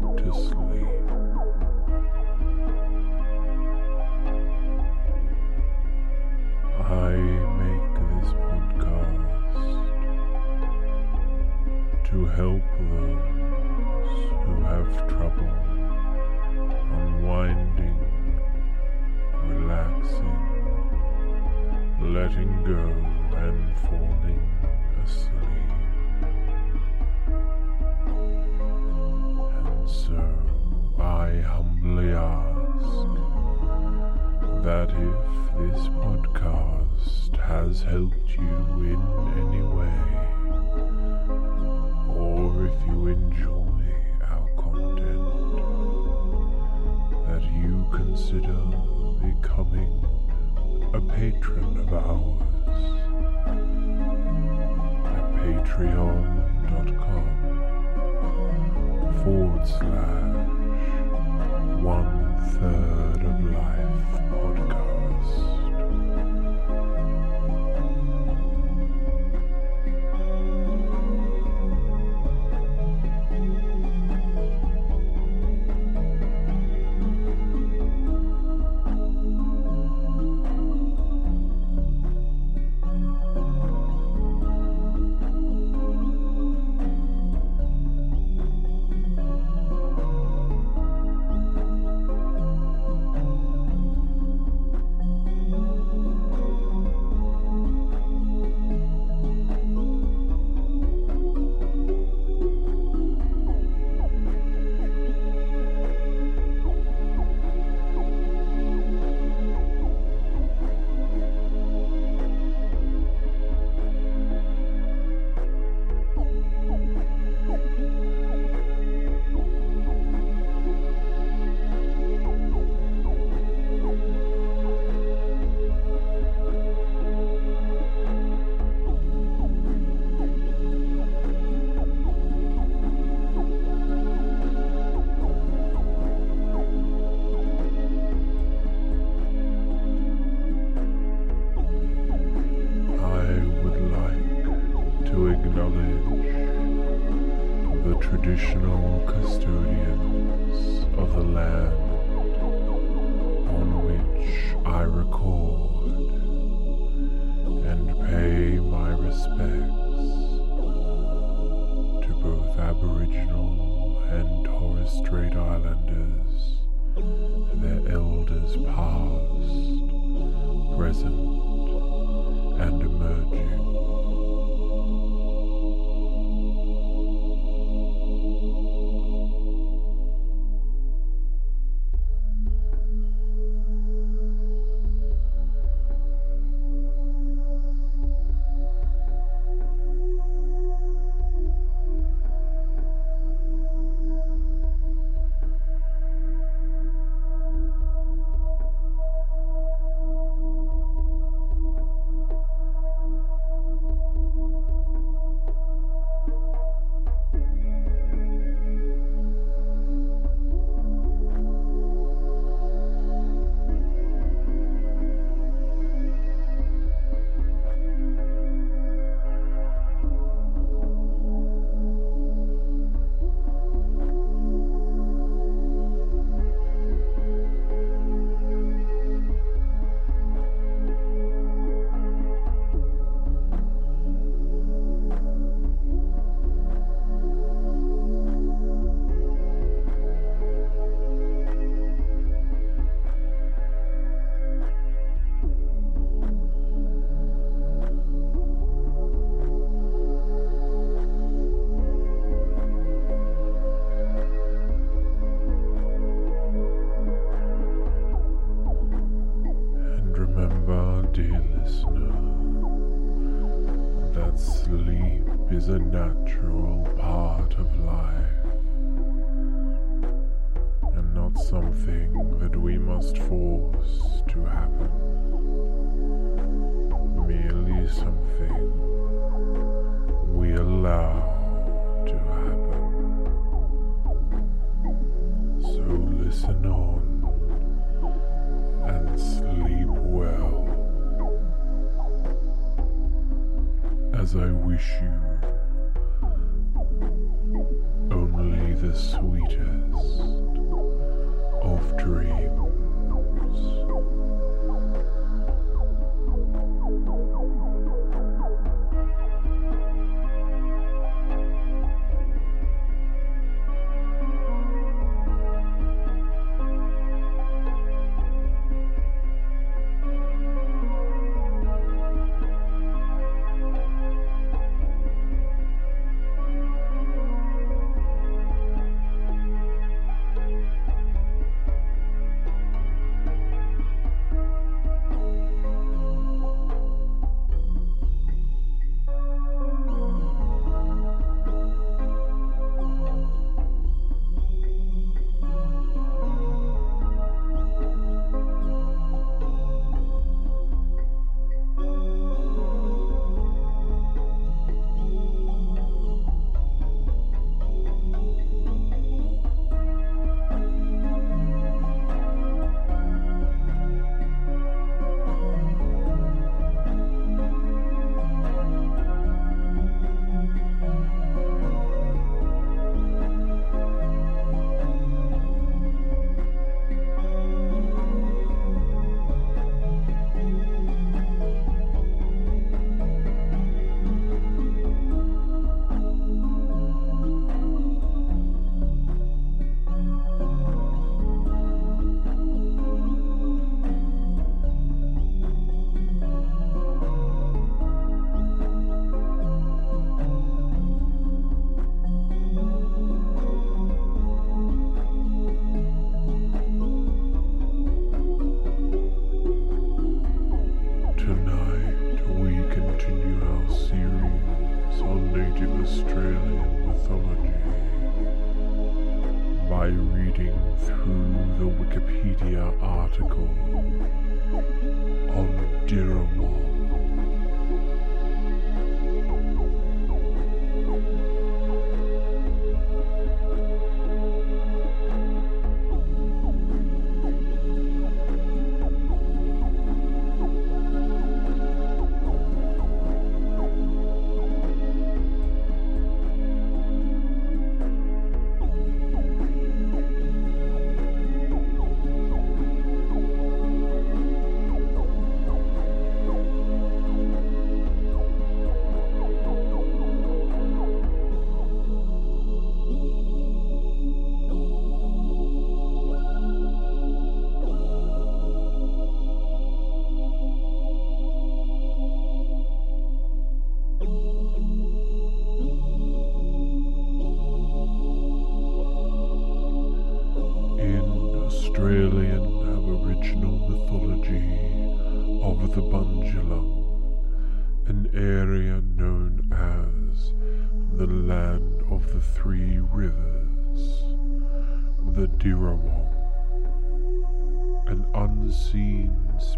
to sleep. I make this podcast to help those who have trouble unwinding, relaxing, letting go, and falling asleep. So I humbly ask that if this podcast has helped you in any way, or if you enjoy our content, that you consider becoming a patron of ours at patreon.com forward slash one third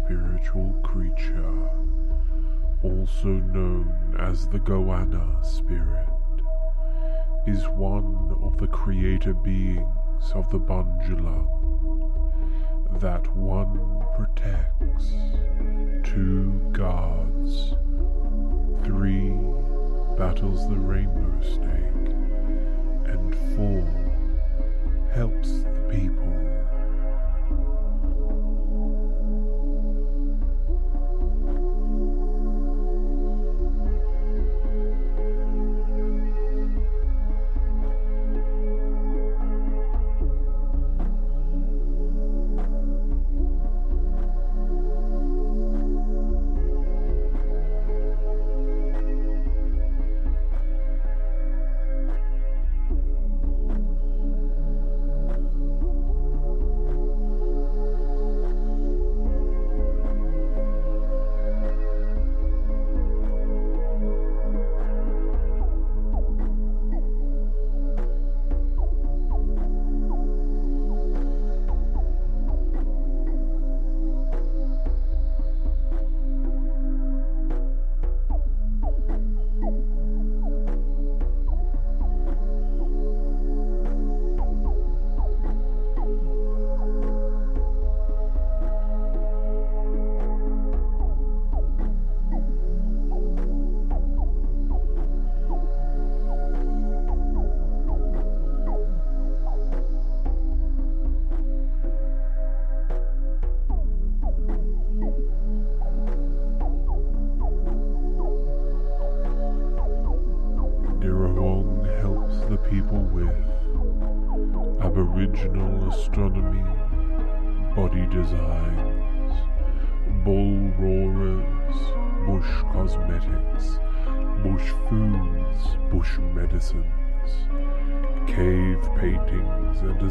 spiritual creature, also known as the Goanna spirit, is one of the creator beings of the Bundjalung that one protects, two guards, three battles the rainbow snake, and four helps the people.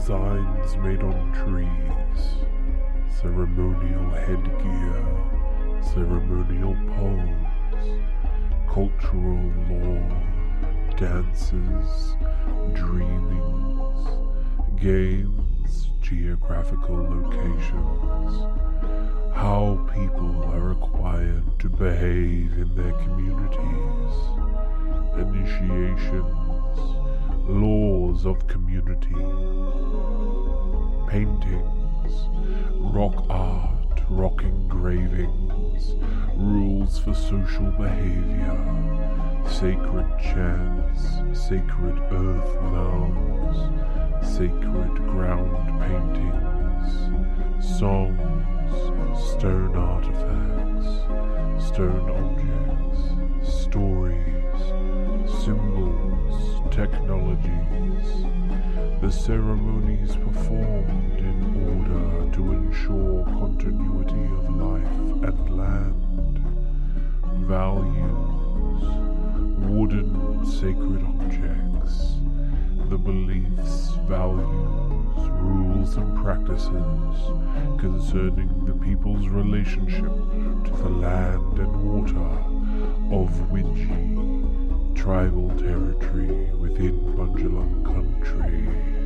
Designs made on trees, ceremonial headgear, ceremonial poles, cultural lore, dances, dreamings, games, geographical locations, how people are required to behave in their communities, initiations, laws of community, paintings, rock art, rock engravings, rules for social behavior, sacred chants, sacred earth mounds, sacred ground paintings, songs, stone artifacts, stone objects, stories, symbols, technologies. The ceremonies performed in order to ensure continuity of life and land. Values, wooden sacred objects, the beliefs, values, rules, and practices concerning the people's relationship to the land and water of Widji, tribal territory within Bundjalung country.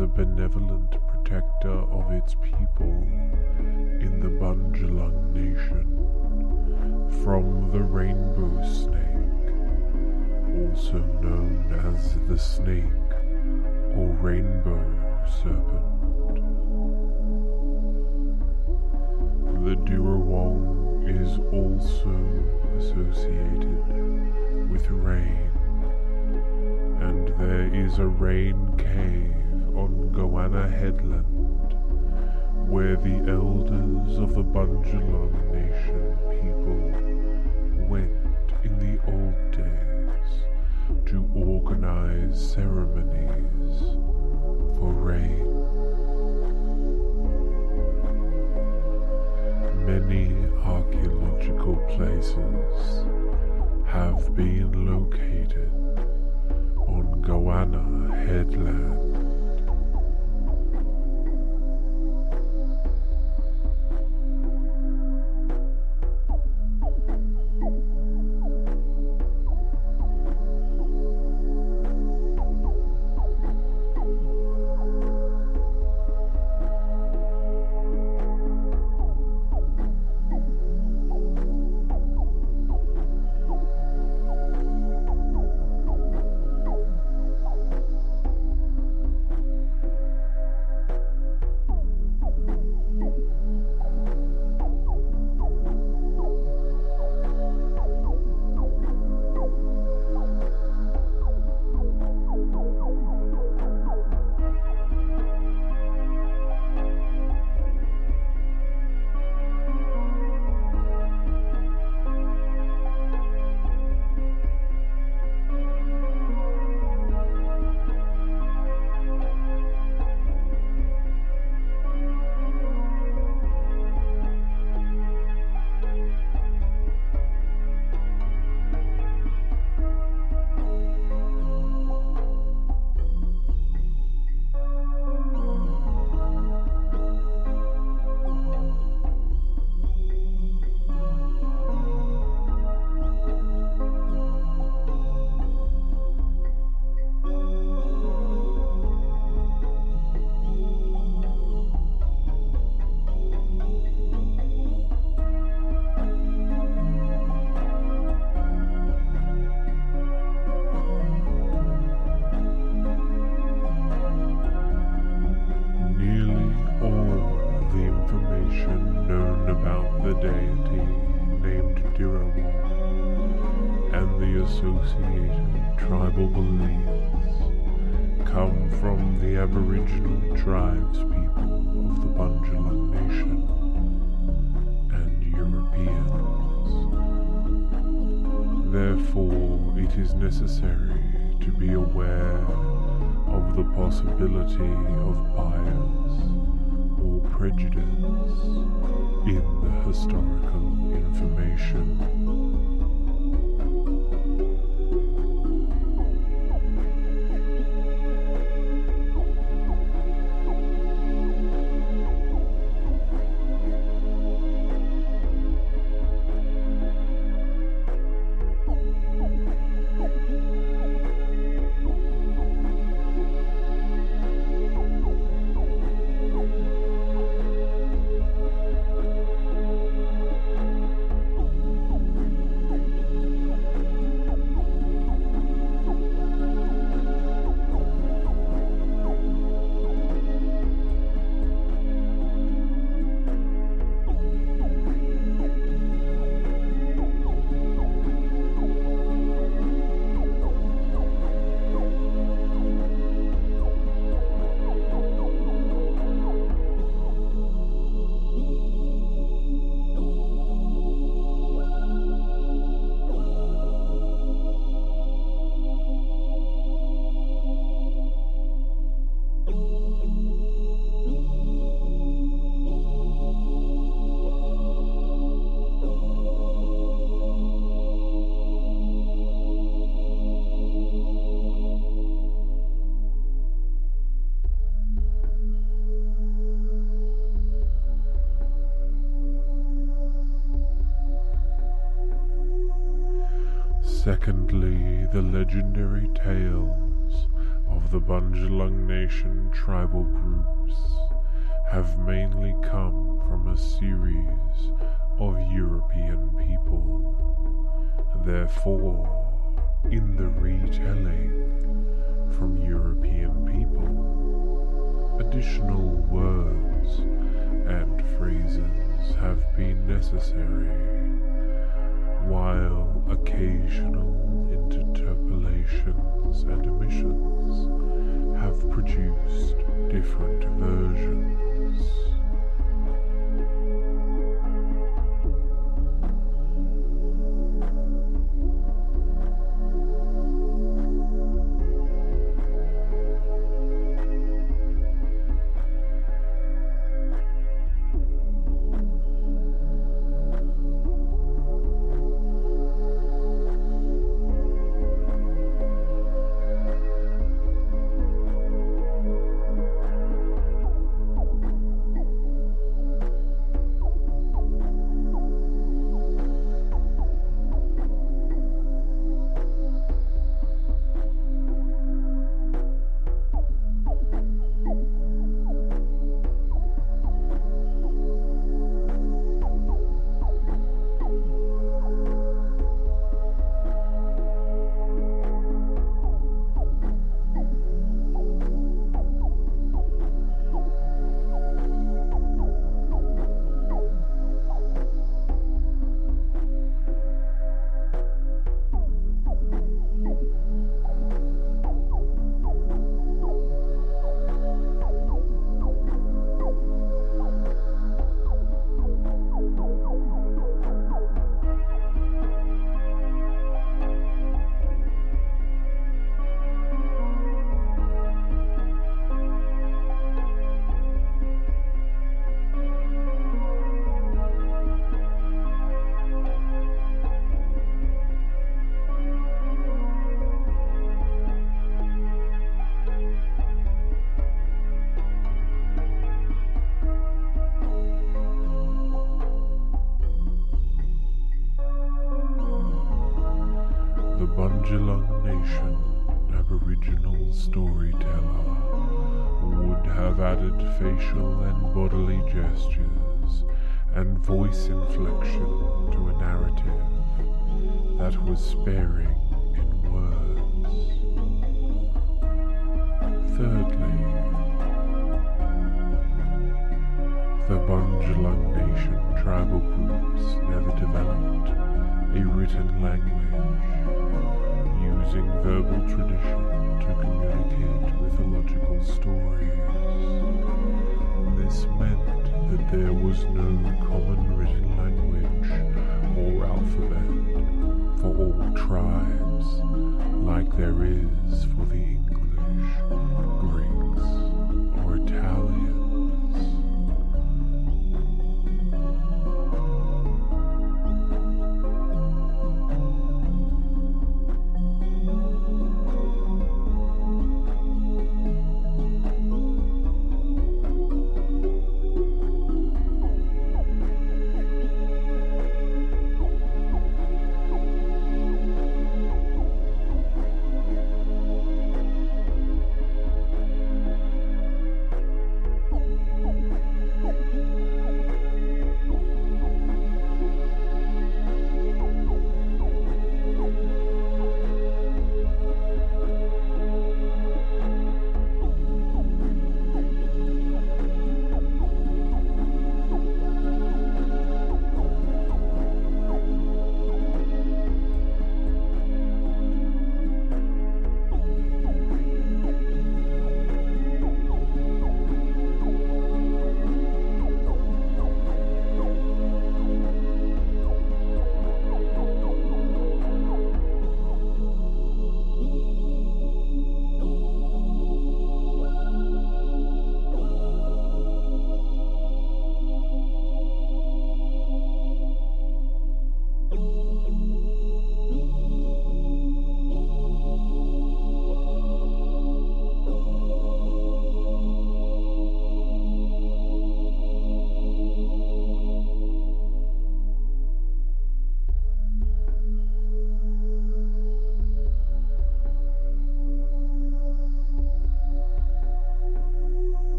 A benevolent protector of its people in the Bundjalung Nation from the rainbow snake, also known as the snake or rainbow serpent. The Dirawong is also associated with rain and there is a rain cave on Goanna Headland where the elders of the Bundjalung Nation people went in the old days to organize ceremonies for rain. Many archaeological places have been located on Goanna Headland. Necessary to be aware of the possibility of bias or prejudice in the historical information. Secondly, the legendary tales of the Bundjalung Nation tribal groups have mainly come from a series of European people. Therefore, in the retelling from European people, additional words and phrases have been necessary, while occasional interpolations and omissions have produced different versions. Facial and bodily gestures and voice inflection to a narrative that was sparing in words. Thirdly, the Bundjalung Nation tribal groups never developed a written language using verbal tradition to communicate mythological stories. This meant that there was no common written language or alphabet for all tribes, like there is for the English,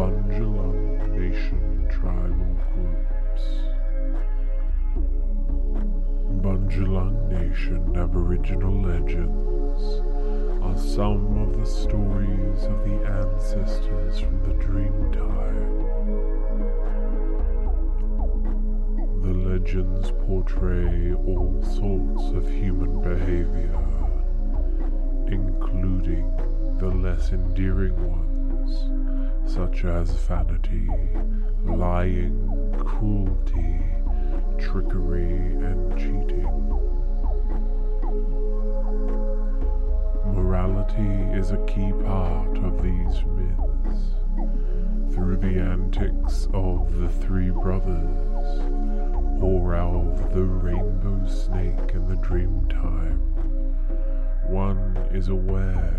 of Nation tribal groups. Bundjalung Nation Aboriginal legends are some of the stories of the ancestors from the Dreamtime. The legends portray all sorts of human behavior, including the less endearing ones, such as vanity, lying, cruelty, trickery, and cheating. Morality is a key part of these myths. Through the antics of the three brothers, or of the rainbow snake in the dreamtime, one is aware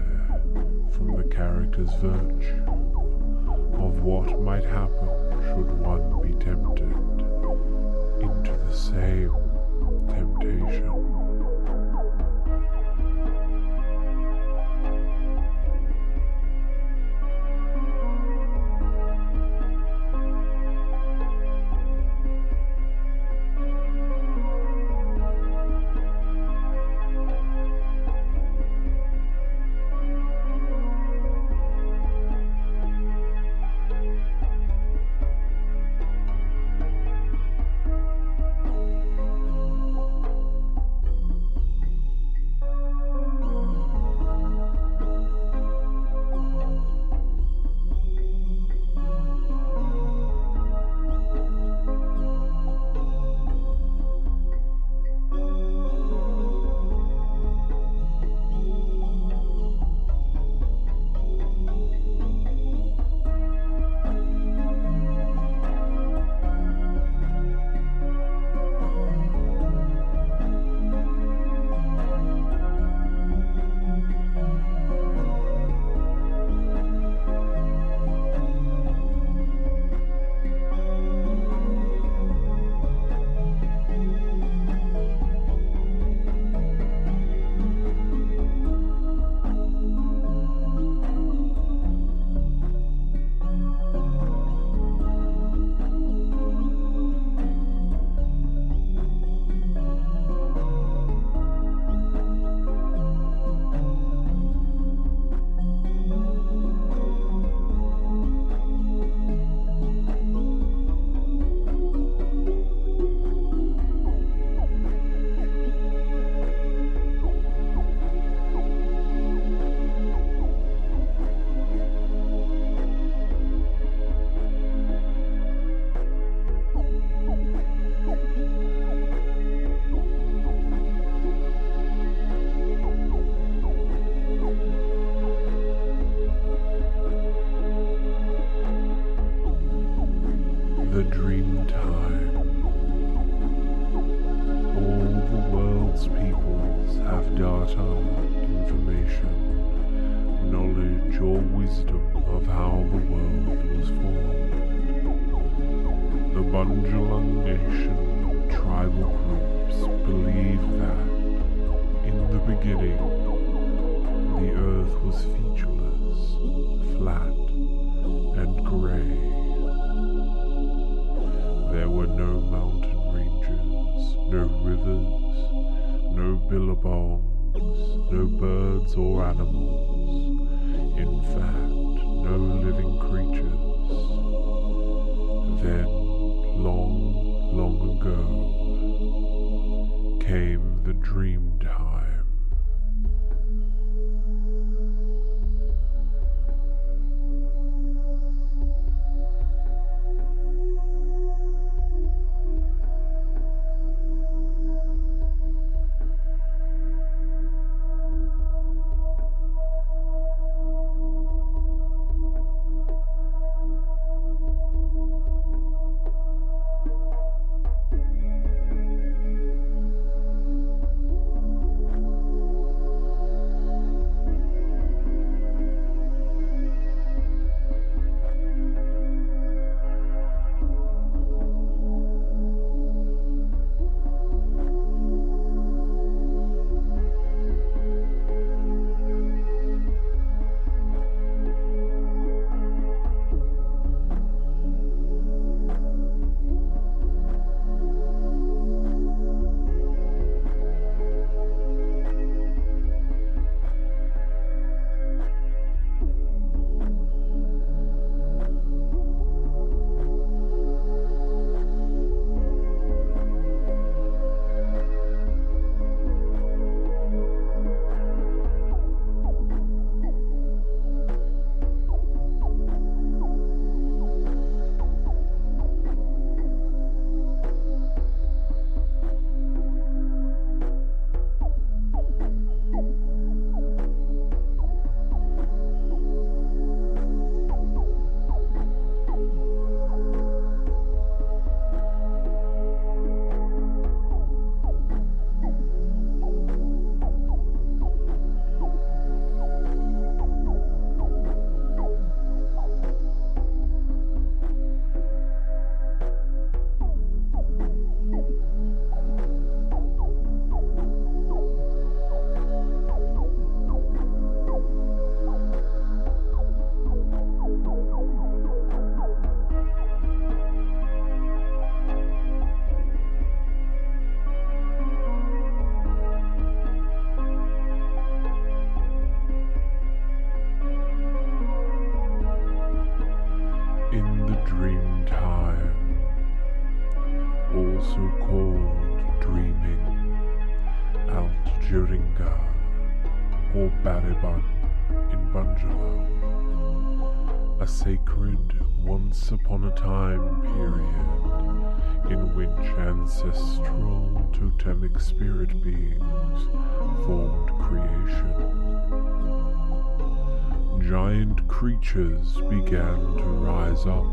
from the character's virtue of what might happen should one be tempted into the same temptation. Sacred once upon a time period in which ancestral totemic spirit beings formed creation. Giant creatures began to rise up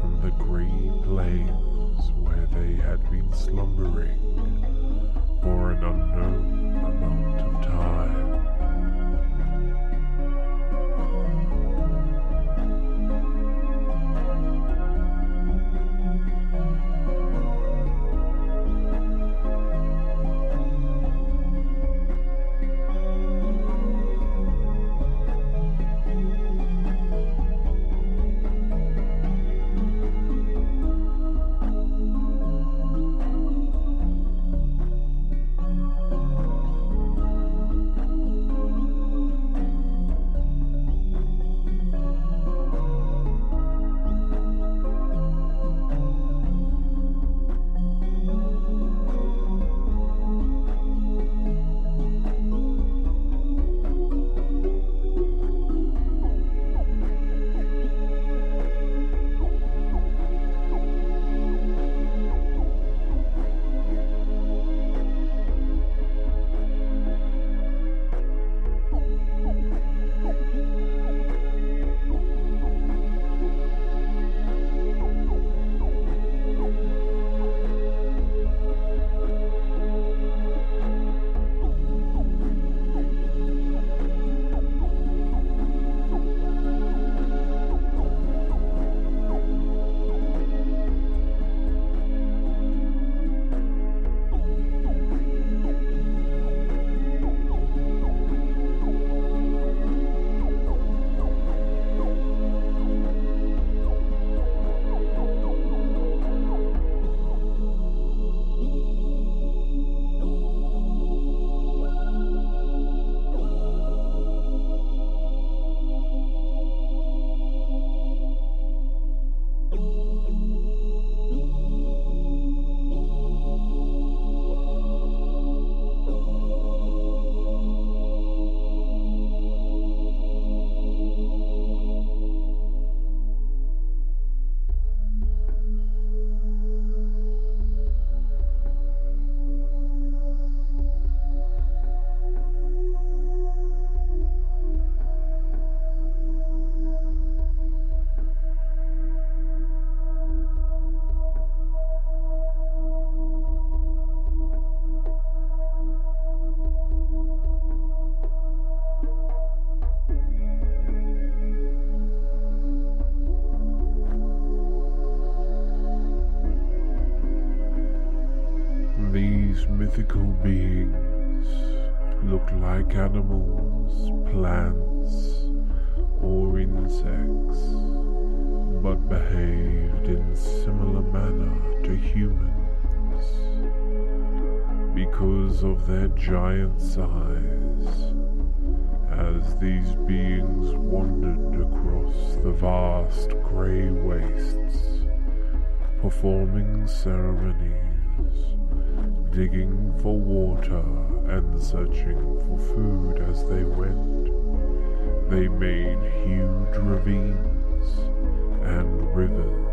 from the grey plains where they had been slumbering for an unknown mythical beings look like animals, plants, or insects, but behaved in similar manner to humans because of their giant size. As these beings wandered across the vast grey wastes, performing ceremonies digging for water and searching for food as they went. They made huge ravines and rivers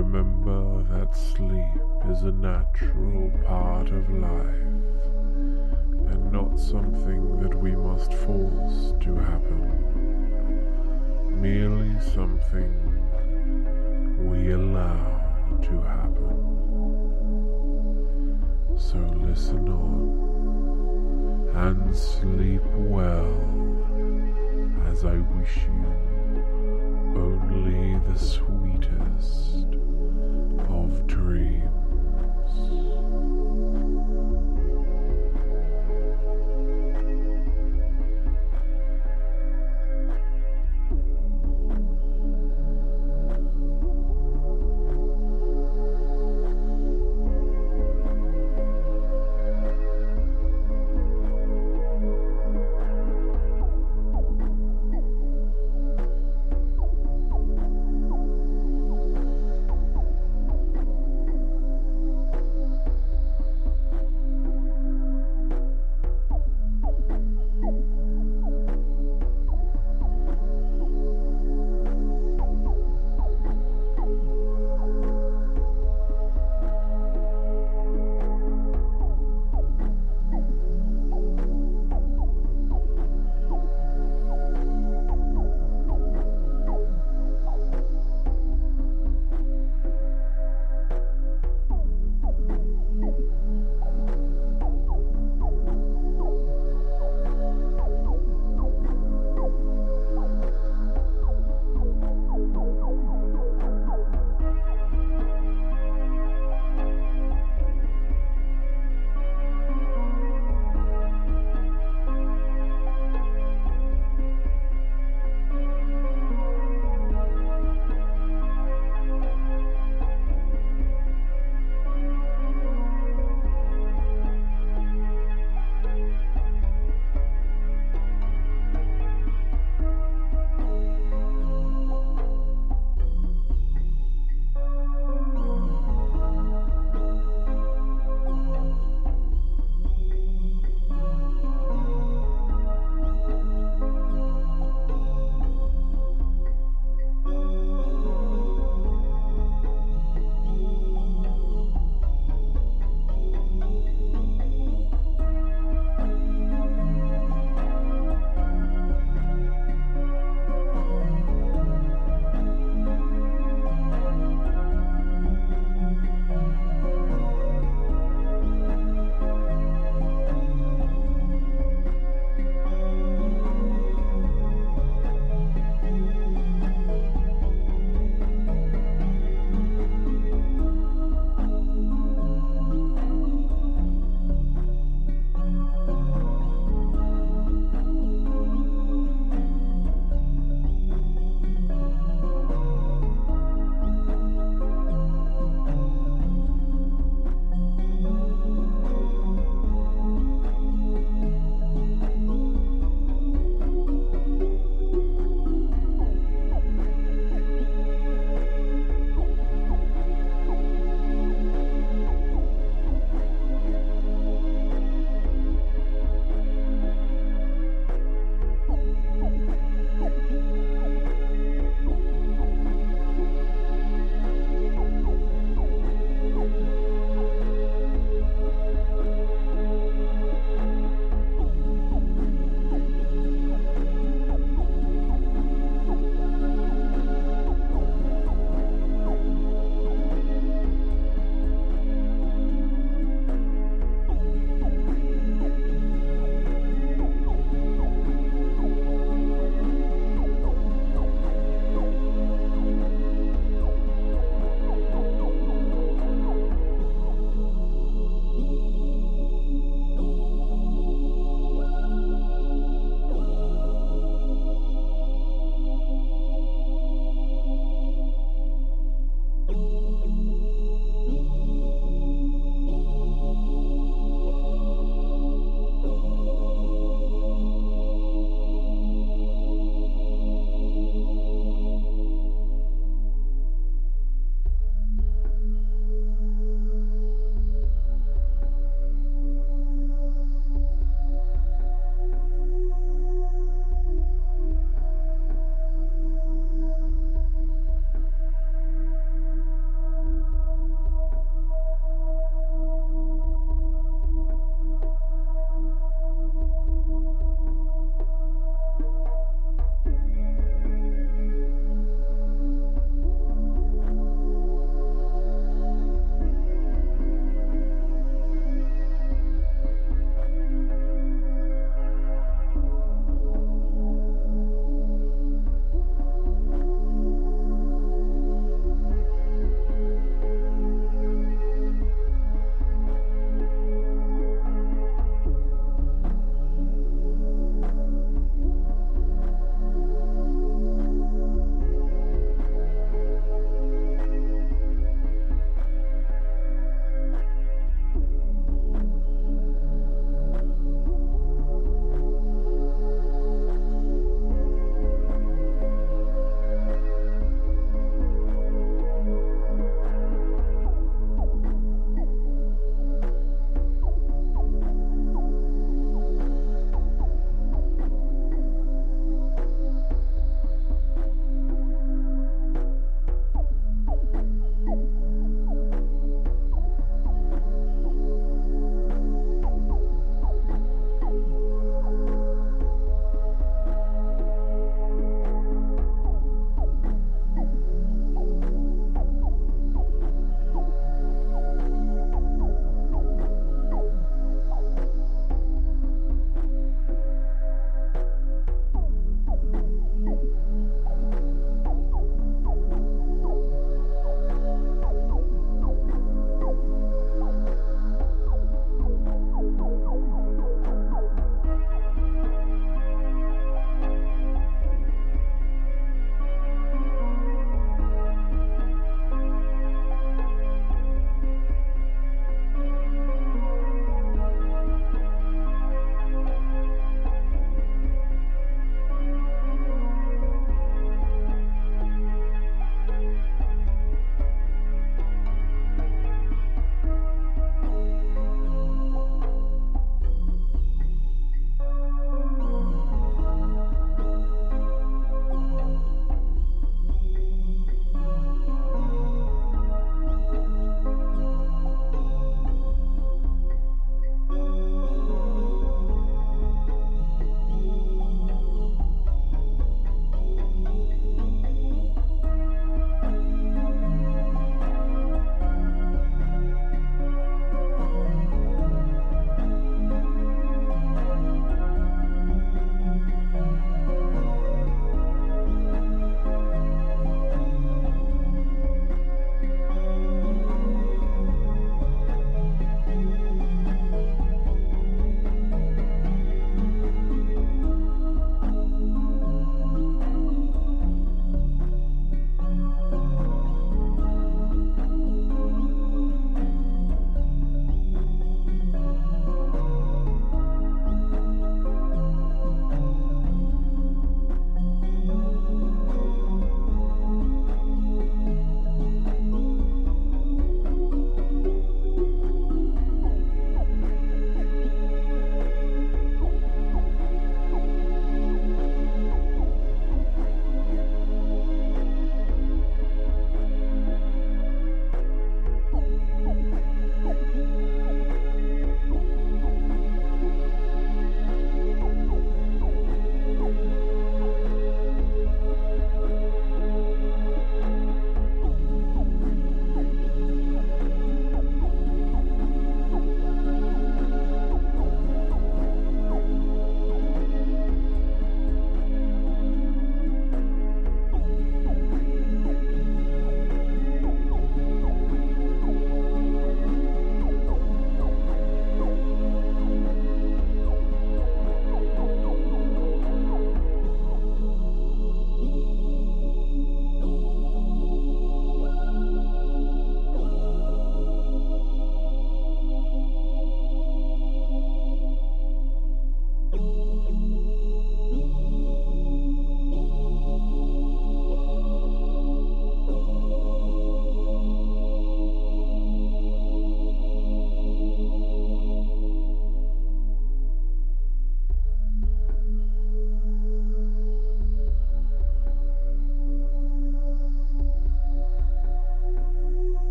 Remember that sleep is a natural part of life and not something that we must force to happen, merely something we allow to happen. So listen on and sleep well as I wish you only the sweetest of dreams.